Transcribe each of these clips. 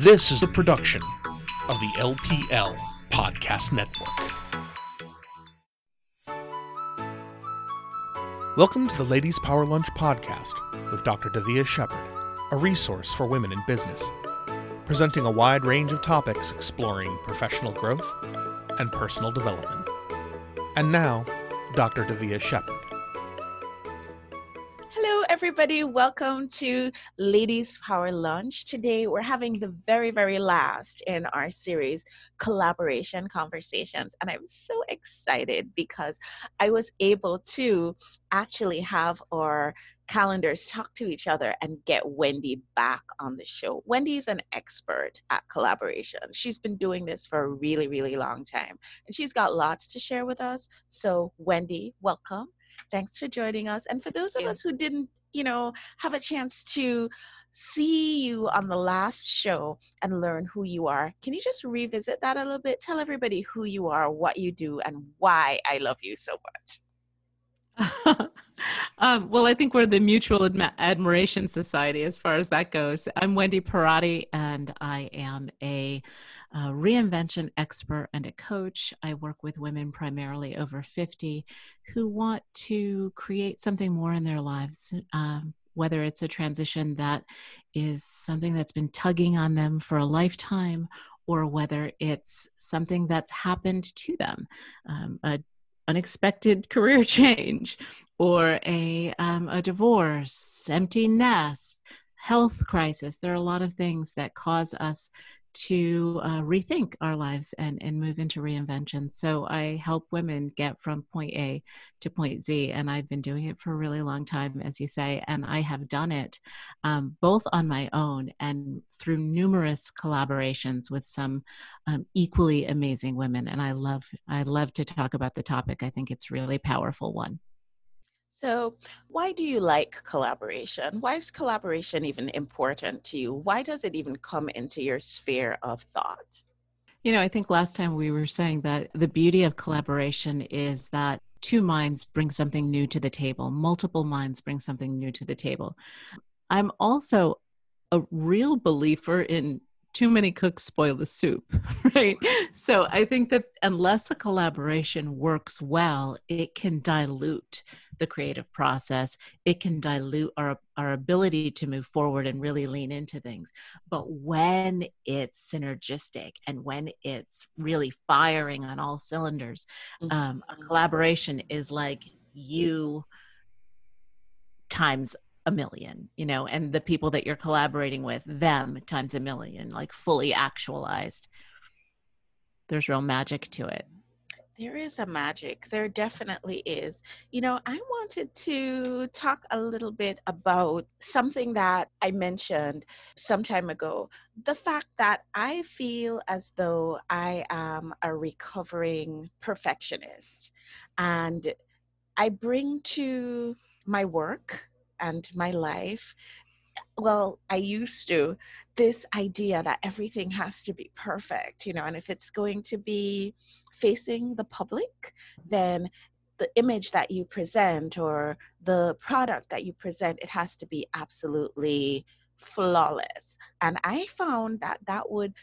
This is a production of the LPL Podcast Network. Welcome to the Ladies Power Lunch Podcast with Dr. Davia Shepard, a resource for women in business, presenting a wide range of topics exploring professional growth and personal development. And now, Dr. Davia Shepard. Everybody. Welcome to Ladies Power Lunch. Today, we're having the very, very last in our series, Collaboration Conversations. And I'm so excited because I was able to actually have our calendars talk to each other and get Wendy back on the show. Wendy is an expert at collaboration. She's been doing this for a really, really long time, and she's got lots to share with us. So, Wendy, welcome. Thanks for joining us. And for those of us who didn't, you know, have a chance to see you on the last show and learn who you are, can you just revisit that a little bit? Tell everybody who you are, what you do, and why I love you so much. um, well, I think we're the Mutual Admiration Society as far as that goes. I'm Wendy Parati, and I am a, a reinvention expert and a coach. I work with women primarily over 50 who want to create something more in their lives. Um, whether it's a transition that is something that's been tugging on them for a lifetime, or whether it's something that's happened to them, um, a unexpected career change or a um, a divorce, empty nest, health crisis. There are a lot of things that cause us to uh, rethink our lives and, and move into reinvention. So I help women get from point A to point Z, and I've been doing it for a really long time, as you say, and I have done it um, both on my own and through numerous collaborations with some um, equally amazing women. And I love I love to talk about the topic. I think it's really powerful one. So, why do you like collaboration? Why is collaboration even important to you? Why does it even come into your sphere of thought? You know, I think last time we were saying that the beauty of collaboration is that two minds bring something new to the table, multiple minds bring something new to the table. I'm also a real believer in too many cooks spoil the soup, right? So I think that unless a collaboration works well, it can dilute the creative process. It can dilute our, our ability to move forward and really lean into things. But when it's synergistic and when it's really firing on all cylinders, mm-hmm. um, a collaboration is like you times a million, you know, and the people that you're collaborating with, them times a million, like fully actualized. There's real magic to it. There is a magic. There definitely is. You know, I wanted to talk a little bit about something that I mentioned some time ago. The fact that I feel as though I am a recovering perfectionist. And I bring to my work and my life well i used to this idea that everything has to be perfect you know and if it's going to be facing the public then the image that you present or the product that you present it has to be absolutely flawless. And i found that that would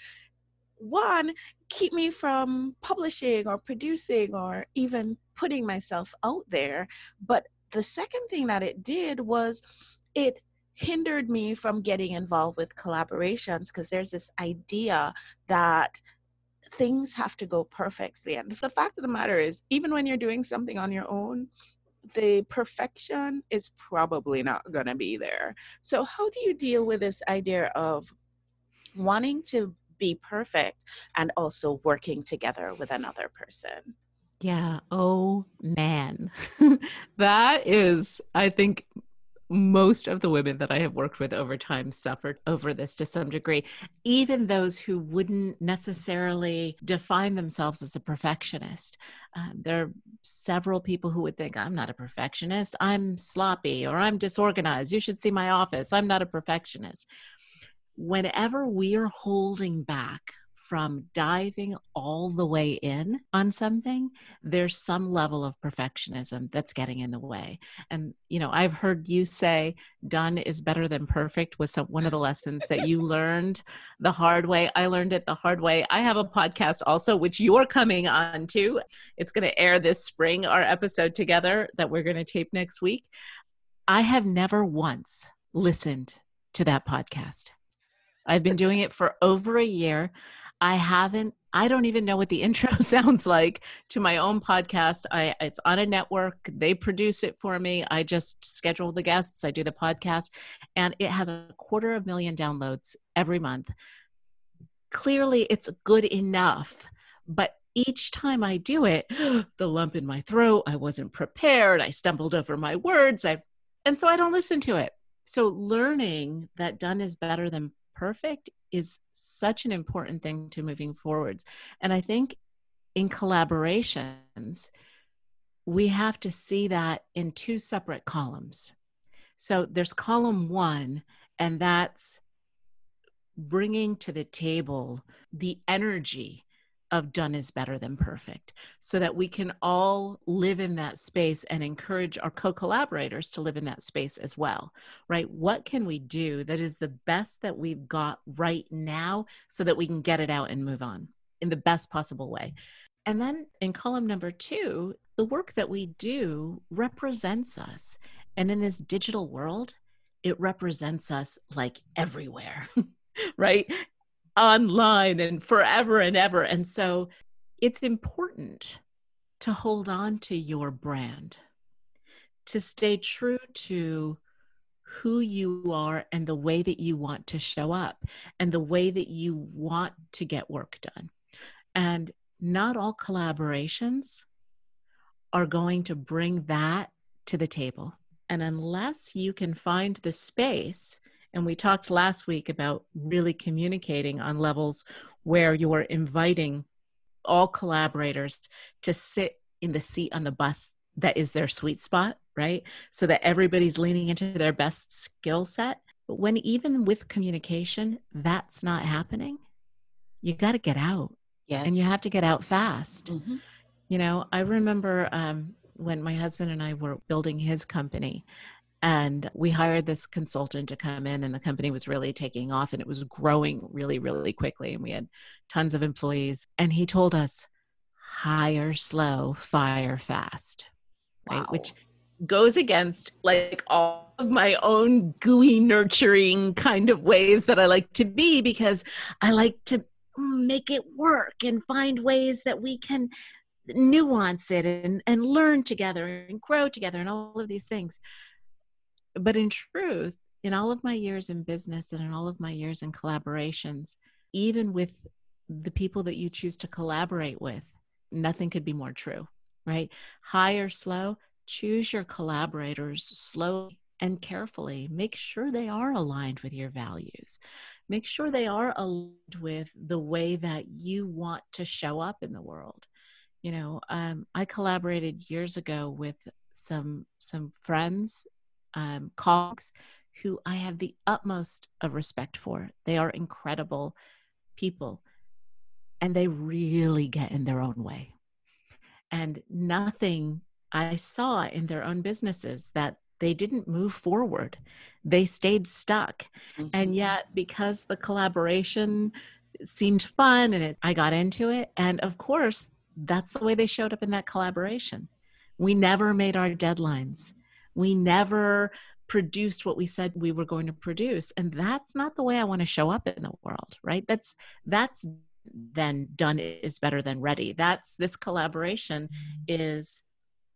one keep me from publishing or producing or even putting myself out there. But the second thing that it did was it hindered me from getting involved with collaborations because there's this idea that things have to go perfectly. And the fact of the matter is, even when you're doing something on your own, the perfection is probably not going to be there. So, how do you deal with this idea of wanting to be perfect and also working together with another person? Yeah. Oh, man. that is, I think, most of the women that I have worked with over time suffered over this to some degree. Even those who wouldn't necessarily define themselves as a perfectionist. Um, there are several people who would think, I'm not a perfectionist. I'm sloppy or I'm disorganized. You should see my office. I'm not a perfectionist. Whenever we are holding back from diving all the way in on something, there's some level of perfectionism that's getting in the way. And, you know, I've heard you say done is better than perfect was some, one of the lessons that you learned the hard way. I learned it the hard way. I have a podcast also, which you're coming on to. It's going to air this spring, our episode together that we're going to tape next week. I have never once listened to that podcast. I've been doing it for over a year. I haven't I don't even know what the intro sounds like to my own podcast. I it's on a network. They produce it for me. I just schedule the guests, I do the podcast, and it has a quarter of million downloads every month. Clearly it's good enough, but each time I do it, the lump in my throat, I wasn't prepared, I stumbled over my words, I and so I don't listen to it. So learning that done is better than perfect is such an important thing to moving forwards. And I think in collaborations, we have to see that in two separate columns. So there's column one, and that's bringing to the table the energy of done is better than perfect so that we can all live in that space and encourage our co-collaborators to live in that space as well right? What can we do that is the best that we've got right now so that we can get it out and move on in the best possible way? And then in column number 2 the work that we do represents us and in this digital world it represents us like everywhere right online and forever and ever. And so it's important to hold on to your brand, to stay true to who you are and the way that you want to show up and the way that you want to get work done. And not all collaborations are going to bring that to the table. And unless you can find the space and we talked last week about really communicating on levels where you're inviting all collaborators to sit in the seat on the bus that is their sweet spot, right? So that everybody's leaning into their best skill set. But when even with communication, that's not happening, you got to get out. Yes. And you have to get out fast. Mhm. You know, I remember um, when my husband and I were building his company, and we hired this consultant to come in, and the company was really taking off and it was growing really, really quickly. And we had tons of employees. And he told us, hire slow, fire fast, right? Wow. Which goes against like all of my own gooey, nurturing kind of ways that I like to be because I like to make it work and find ways that we can nuance it and, and learn together and grow together and all of these things but in truth, in all of my years in business and in all of my years in collaborations, even with the people that you choose to collaborate with, nothing could be more true, right? High or slow, choose your collaborators slowly and carefully. Make sure they are aligned with your values. Make sure they are aligned with the way that you want to show up in the world. You know, um, I collaborated years ago with some some friends um, colleagues who I have the utmost of respect for. They are incredible people and they really get in their own way. And nothing I saw in their own businesses that they didn't move forward, they stayed stuck. Mhm. And yet, because the collaboration seemed fun and it, I got into it, and of course, that's the way they showed up in that collaboration. We never made our deadlines we never produced what we said we were going to produce and that's not the way i want to show up in the world right? That's that's then done is better than ready. That's this collaboration mm-hmm. is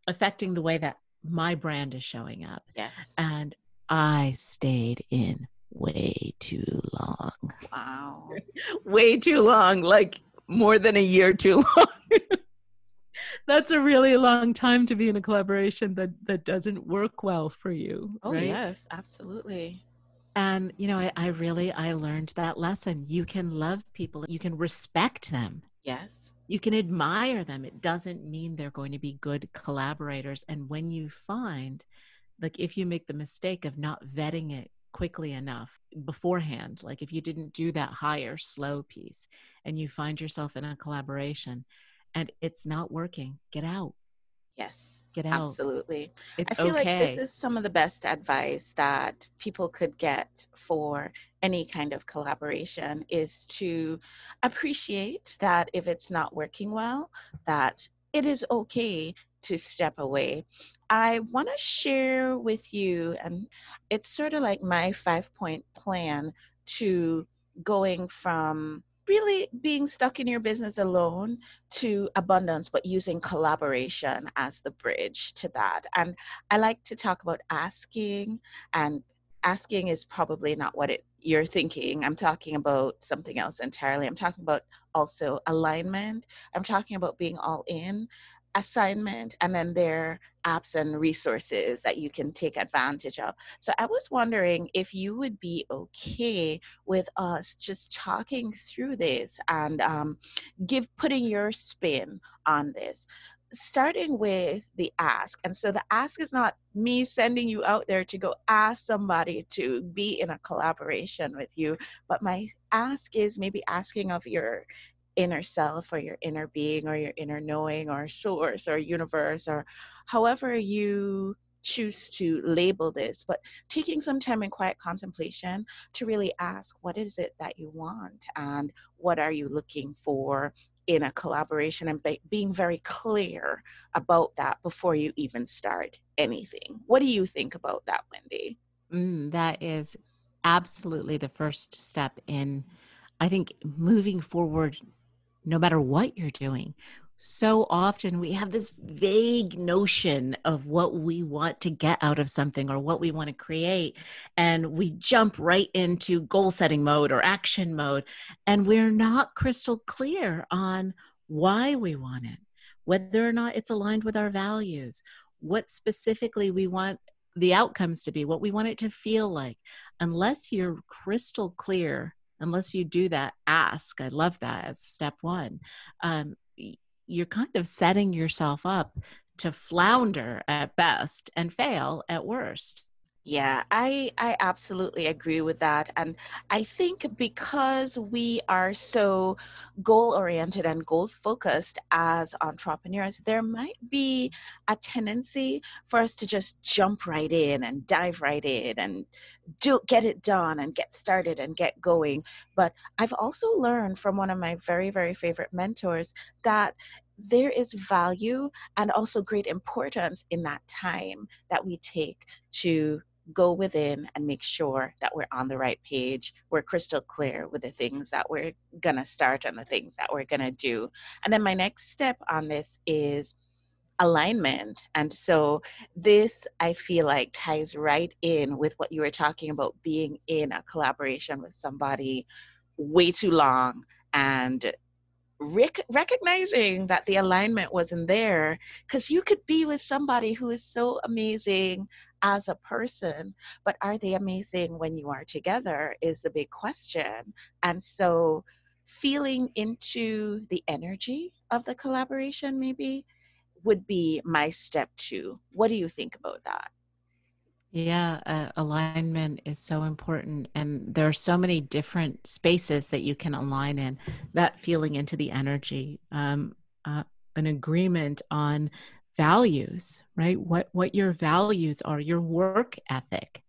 affecting the way that my brand is showing up Yes. and i stayed in way too long. Wow. way too long like more than a year too long that's a really long time to be in a collaboration that that doesn't work well for you Oh right? yes, absolutely. and you know I, I really i learned that lesson. You can love people you can respect them. Yes. you can admire them. It doesn't mean they're going to be good collaborators. And when you find like if you make the mistake of not vetting it quickly enough beforehand, like if you didn't do that higher, slow piece, and you find yourself in a collaboration and it's not working, get out. Yes. Get out. Absolutely. It's okay. I feel okay. like this is some of the best advice that people could get for any kind of collaboration is to appreciate that if it's not working well, that it is okay to step away. I want to share with you, and it's sort of like my five point plan to going from really being stuck in your business alone to abundance, but using collaboration as the bridge to that. And I like to talk about asking, and asking is probably not what it you're thinking. I'm talking about something else entirely. I'm talking about also alignment. I'm talking about being all in assignment and then their apps and resources that you can take advantage of. So I was wondering if you would be okay with us just talking through this and um, give putting your spin on this. Starting with the ask. And so the ask is not me sending you out there to go ask somebody to be in a collaboration with you, but my ask is maybe asking of your inner self or your inner being or your inner knowing or source or universe or however you choose to label this, but taking some time in quiet contemplation to really ask what is it that you want and what are you looking for in a collaboration and be- being very clear about that before you even start anything. What do you think about that, Wendy? Mm, that is absolutely the first step in, I think, moving forward no matter what you're doing. So often we have this vague notion of what we want to get out of something or what we want to create. And we jump right into goal setting mode or action mode. And we're not crystal clear on why we want it, whether or not it's aligned with our values, what specifically we want the outcomes to be, what we want it to feel like. Unless you're crystal clear unless you do that ask. I love that as step one. Um, you're kind of setting yourself up to flounder at best and fail at worst yeah, I I absolutely agree with that. And I think because we are so goal oriented and goal focused as entrepreneurs, there might be a tendency for us to just jump right in and dive right in and do get it done and get started and get going. But I've also learned from one of my very very favorite mentors that there is value and also great importance in that time that we take to go within and make sure that we're on the right page. We're crystal clear with the things that we're going to start and the things that we're going to do. And then my next step on this is alignment. And so this, I feel like, ties right in with what you were talking about being in a collaboration with somebody way too long and rec- recognizing that the alignment wasn't there because you could be with somebody who is so amazing as a person, but are they amazing when you are together is the big question. And so feeling into the energy of the collaboration maybe would be my step two. What do you think about that? Yeah, uh, alignment is so important. And there are so many different spaces that you can align in that feeling into the energy, um, uh, an agreement on values, right? What, what your values are, your work ethic.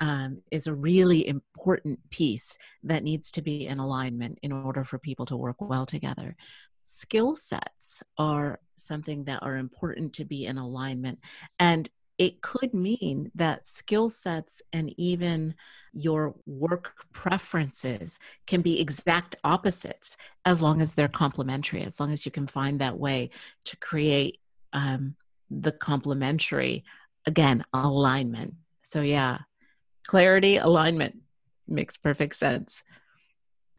Um, is a really important piece that needs to be in alignment in order for people to work well together. Skill sets are something that are important to be in alignment. And it could mean that skill sets and even your work preferences can be exact opposites as long as they're complementary, as long as you can find that way to create um, the complementary, again, alignment. So, yeah, clarity, alignment makes perfect sense.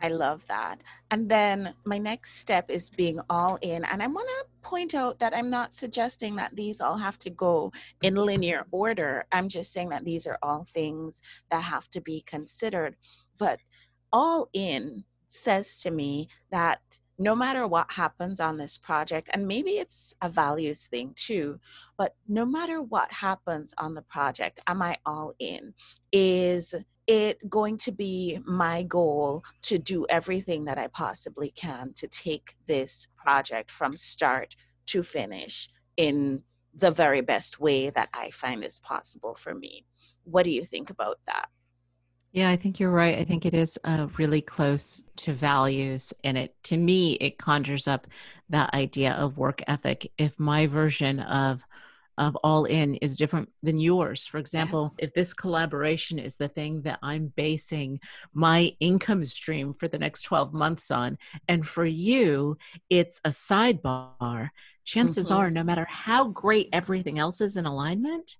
I love that. And then my next step is being all in. And I want to point out that I'm not suggesting that these all have to go in linear order. I'm just saying that these are all things that have to be considered. But all in says to me that no matter what happens on this project, and maybe it's a values thing too, but no matter what happens on the project, am I all in? Is it going to be my goal to do everything that I possibly can to take this project from start to finish in the very best way that I find is possible for me? What do you think about that? Yeah, I think you're right. I think it is uh, really close to values. And it, to me, it conjures up that idea of work ethic. If my version of of all in is different than yours. For example, yeah. if this collaboration is the thing that I'm basing my income stream for the next 12 months on, and for you, it's a sidebar, chances mm-hmm. are, no matter how great everything else is in alignment,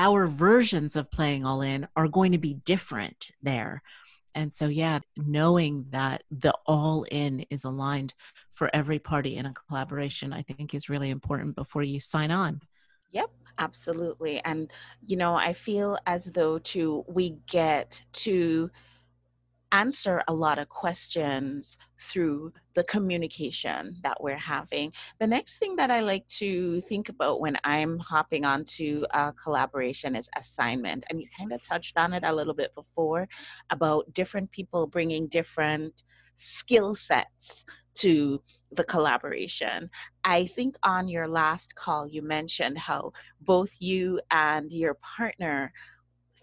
our versions of playing all in are going to be different there. And so, yeah, knowing that the all in is aligned for every party in a collaboration, I think is really important before you sign on. Yep, absolutely. And, you know, I feel as though to we get to answer a lot of questions through the communication that we're having. The next thing that I like to think about when I'm hopping onto a collaboration is assignment. And you kind of touched on it a little bit before about different people bringing different skill sets to the collaboration. I think on your last call, you mentioned how both you and your partner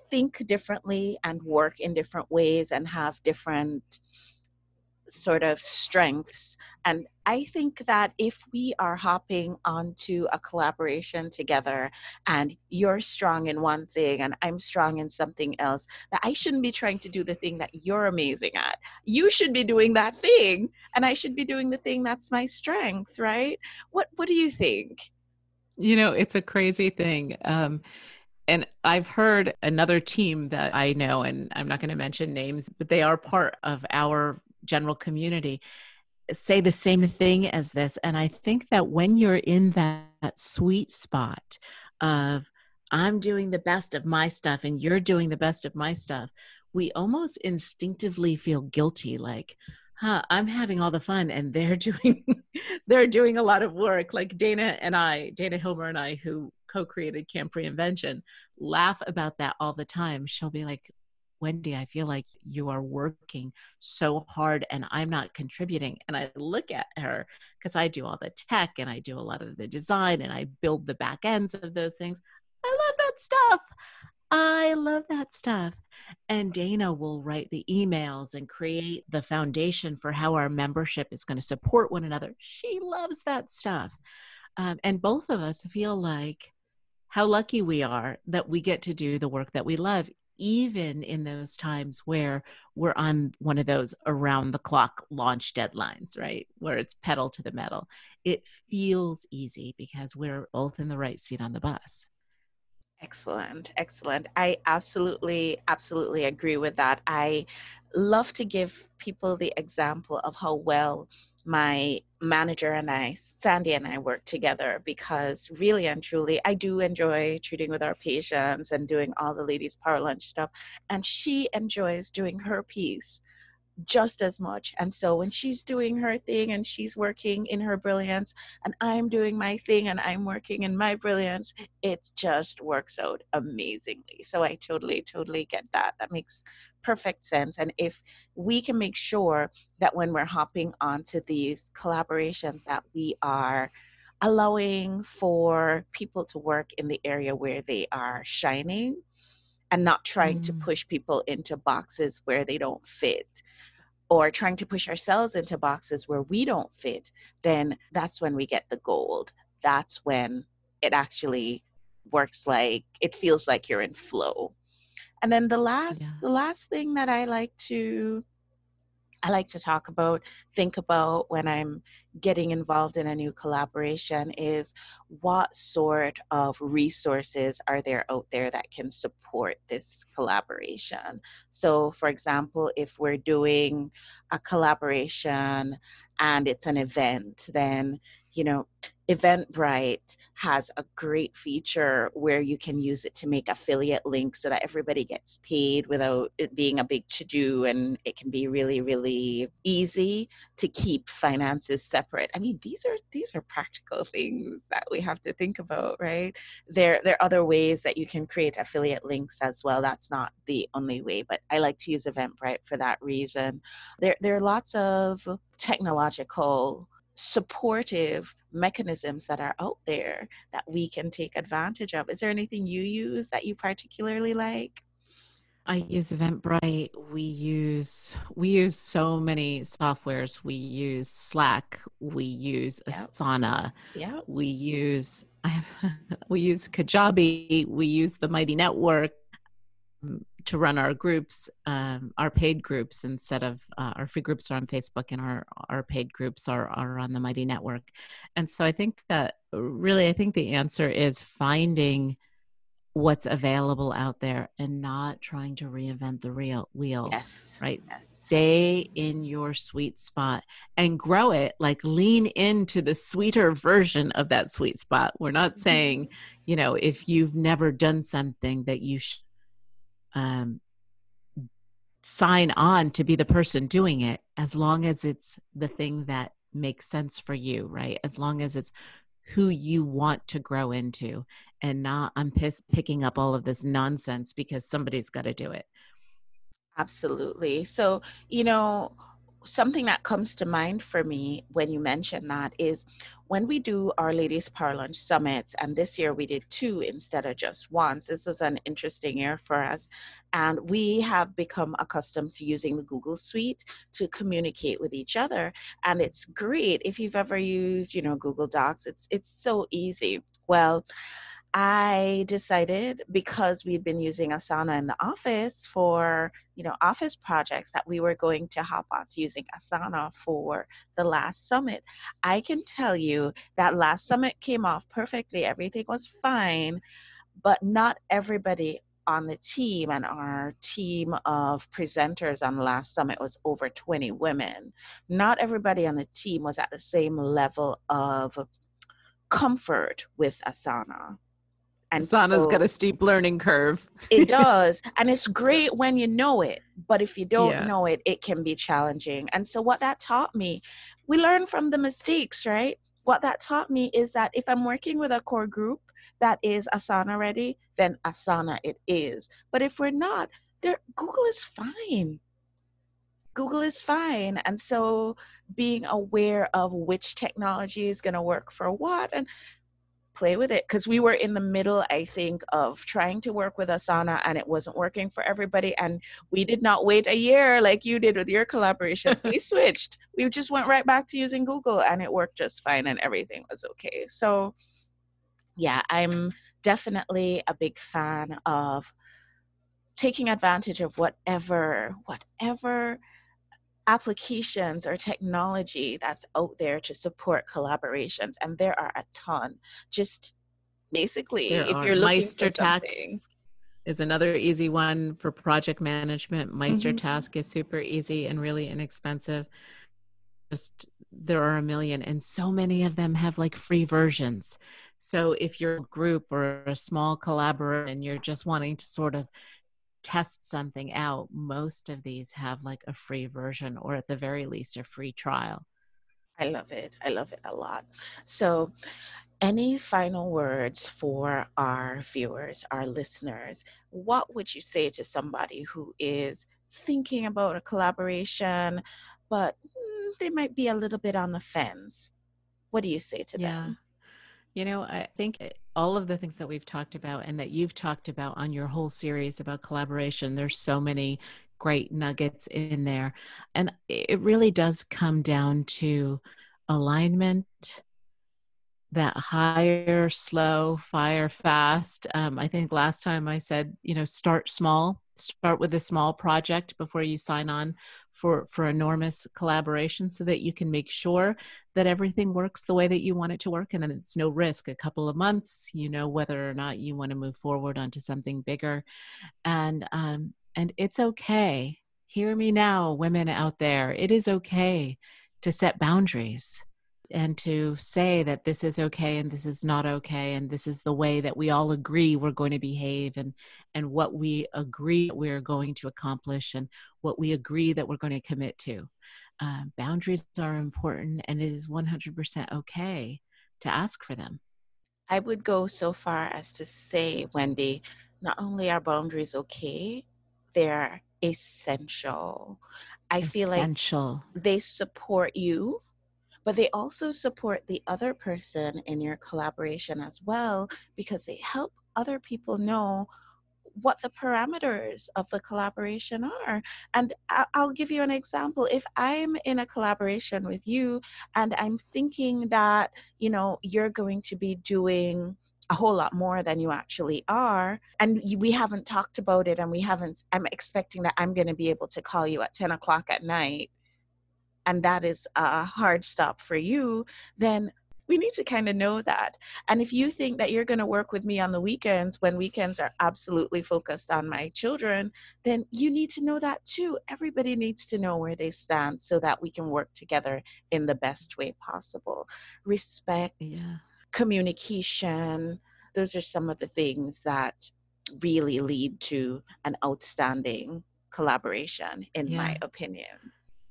think differently and work in different ways and have different sort of strengths. And I think that if we are hopping onto a collaboration together and you're strong in one thing and I'm strong in something else, that I shouldn't be trying to do the thing that you're amazing at. You should be doing that thing and I should be doing the thing that's my strength, right? What what do you think? You know, it's a crazy thing. Um and I've heard another team that I know, and I'm not going to mention names, but they are part of our general community, say the same thing as this. And I think that when you're in that, that sweet spot of, I'm doing the best of my stuff and you're doing the best of my stuff, we almost instinctively feel guilty like, huh, I'm having all the fun and they're doing they're doing a lot of work. Like Dana and I, Dana Hilmer and I, who co-created Camp Reinvention, laugh about that all the time. She'll be like, Wendy, I feel like you are working so hard and I'm not contributing. And I look at her because I do all the tech and I do a lot of the design and I build the back ends of those things. I love that stuff. I love that stuff. And Dana will write the emails and create the foundation for how our membership is going to support one another. She loves that stuff. Um, and both of us feel like how lucky we are that we get to do the work that we love, even in those times where we're on one of those around the clock launch deadlines, right? Where it's pedal to the metal. It feels easy because we're both in the right seat on the bus. Excellent, excellent. I absolutely, absolutely agree with that. I love to give people the example of how well my manager and I, Sandy and I, work together because really and truly, I do enjoy treating with our patients and doing all the ladies' power lunch stuff. And she enjoys doing her piece just as much. And so when she's doing her thing and she's working in her brilliance, and I'm doing my thing and I'm working in my brilliance, it just works out amazingly. So I totally, totally get that. That makes perfect sense. And if we can make sure that when we're hopping onto these collaborations, that we are allowing for people to work in the area where they are shining and not trying mm. to push people into boxes where they don't fit or trying to push ourselves into boxes where we don't fit, then that's when we get the gold. That's when it actually works like it feels like you're in flow. And then the last yeah. the last thing that I like to I like to talk about, think about when I'm getting involved in a new collaboration is what sort of resources are there out there that can support this collaboration. So, for example, if we're doing a collaboration and it's an event, then you know, Eventbrite has a great feature where you can use it to make affiliate links so that everybody gets paid without it being a big to do and it can be really really easy to keep finances separate. I mean, these are these are practical things that we have to think about, right? There there are other ways that you can create affiliate links as well. That's not the only way, but I like to use Eventbrite for that reason. There there are lots of technological supportive mechanisms that are out there that we can take advantage of. Is there anything you use that you particularly like? I use Eventbrite. We use we use so many softwares. We use Slack. We use. Asana. Yeah. We use I have, we use Kajabi. We use the Mighty Network to run our groups, um, our paid groups instead of uh, our free groups are on Facebook and our our paid groups are are on the Mighty Network. And so I think that really, I think the answer is finding what's available out there and not trying to reinvent the real wheel. Yes. Right. Yes. Stay in your sweet spot and grow it. Like lean into the sweeter version of that sweet spot. We're not mm-hmm. saying, you know, if you've never done something that you should um, sign on to be the person doing it as long as it's the thing that makes sense for you, right? As long as it's who you want to grow into and not I'm p- picking up all of this nonsense because somebody's got to do it. Absolutely. So, you know, something that comes to mind for me when you mention that is when we do our Ladies Power Lunch summits, and this year we did two instead of just once, this is an interesting year for us. And we have become accustomed to using the Google Suite to communicate with each other. And it's great if you've ever used, you know, Google Docs, it's it's so easy. Well, I decided because we'd been using Asana in the office for, you know, office projects that we were going to hop on to using Asana for the last summit. I can tell you that last summit came off perfectly. Everything was fine, but not everybody on the team and our team of presenters on the last summit was over 20 women. Not everybody on the team was at the same level of comfort with Asana. And Asana's so, got a steep learning curve. it does. And it's great when you know it. But if you don't yeah. know it, it can be challenging. And so, what that taught me, we learn from the mistakes, right? What that taught me is that if I'm working with a core group that is Asana ready, then Asana it is. But if we're not, there, Google is fine. Google is fine. And so being aware of which technology is going to work for what and play with it because we were in the middle i think of trying to work with asana and it wasn't working for everybody and we did not wait a year like you did with your collaboration. We switched. We just went right back to using google and it worked just fine and everything was okay. So yeah i'm definitely a big fan of taking advantage of whatever whatever applications or technology that's out there to support collaborations and there are a ton just basically there if are. you're looking Meister for something is another easy one for project management meister mm-hmm. task is super easy and really inexpensive just there are a million and so many of them have like free versions so if you're a group or a small collaborator and you're just wanting to sort of test something out, most of these have like a free version or at the very least a free trial. I love it. I love it a lot. So, any final words for our viewers, our listeners? What would you say to somebody who is thinking about a collaboration, but mm, they might be a little bit on the fence? What do you say to yeah. them? You know, I think all of the things that we've talked about and that you've talked about on your whole series about collaboration, there's so many great nuggets in there. And it really does come down to alignment, that hire slow, fire fast. Um, I think last time I said, you know, start small, start with a small project before you sign on for for enormous collaboration so that you can make sure that everything works the way that you want it to work and then it's no risk. A couple of months you know whether or not you want to move forward onto something bigger. And um and it's okay. Hear me now women out there. It is okay to set boundaries and to say that this is okay and this is not okay and this is the way that we all agree we're going to behave and and what we agree we're going to accomplish and what we agree that we're going to commit to. Uh, boundaries are important and it is 100% okay to ask for them. I would go so far as to say wendy not only are boundaries okay they're essential. I essential. feel like they support you but they also support the other person in your collaboration as well because they help other people know what the parameters of the collaboration are. And I'll give you an example. If I'm in a collaboration with you and I'm thinking that, you know, you're going to be doing a whole lot more than you actually are and we haven't talked about it and we haven't i'm expecting that i'm going to be able to call you at 10 o'clock at night and that is a hard stop for you, then we need to kind of know that. And if you think that you're going to work with me on the weekends when weekends are absolutely focused on my children, then you need to know that too. Everybody needs to know where they stand so that we can work together in the best way possible. Respect, yeah. communication, those are some of the things that really lead to an outstanding collaboration, in yeah. my opinion.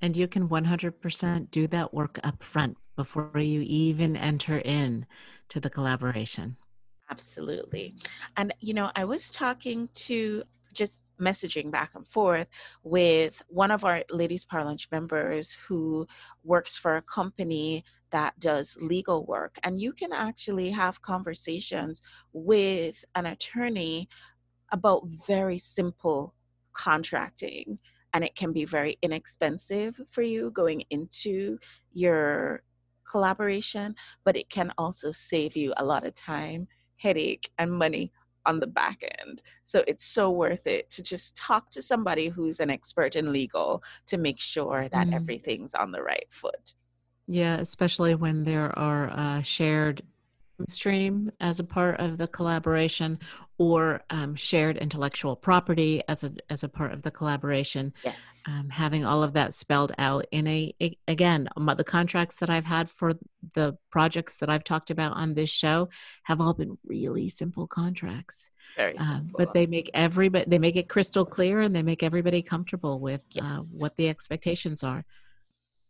And you can 100% do that work up front before you even enter in to the collaboration. Absolutely. And, you know, I was talking to just messaging back and forth with one of our Ladies Power Lunch members who works for a company that does legal work. And you can actually have conversations with an attorney about very simple contracting and it can be very inexpensive for you going into your collaboration, but it can also save you a lot of time, headache, and money on the back end. So it's so worth it to just talk to somebody who's an expert in legal to make sure that mm. everything's on the right foot. Yeah, especially when there are uh, shared stream as a part of the collaboration or um, shared intellectual property as a as a part of the collaboration yes. um, having all of that spelled out in a, a, again the contracts that i've had for the projects that i've talked about on this show have all been really simple contracts Very um, but they make everybody they make it crystal clear and they make everybody comfortable with yes. uh, what the expectations are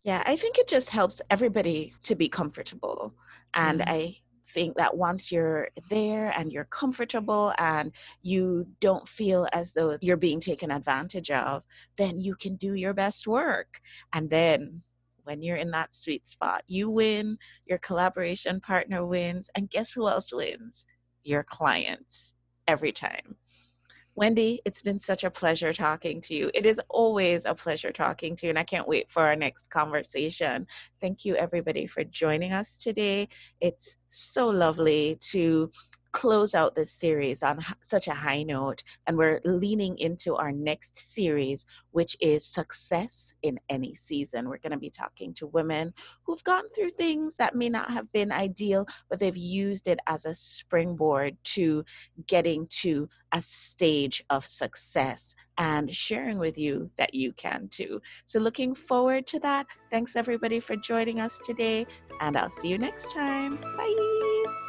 yeah i think it just helps everybody to be comfortable and mm-hmm. i think that once you're there and you're comfortable and you don't feel as though you're being taken advantage of, then you can do your best work. And then when you're in that sweet spot, you win, your collaboration partner wins, and guess who else wins? Your clients every time. Wendy, it's been such a pleasure talking to you. It is always a pleasure talking to you, and I can't wait for our next conversation. Thank you, everybody, for joining us today. It's so lovely to close out this series on such a high note. And we're leaning into our next series, which is success in any season. We're going to be talking to women who've gone through things that may not have been ideal, but they've used it as a springboard to getting to a stage of success and sharing with you that you can too. So, looking forward to that. Thanks everybody for joining us today, and I'll see you next time. Bye.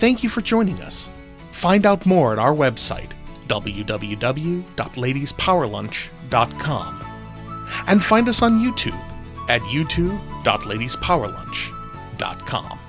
Thank you for joining us. Find out more at our website, www.ladiespowerlunch.com, and find us on YouTube at youtube.ladiespowerlunch.com.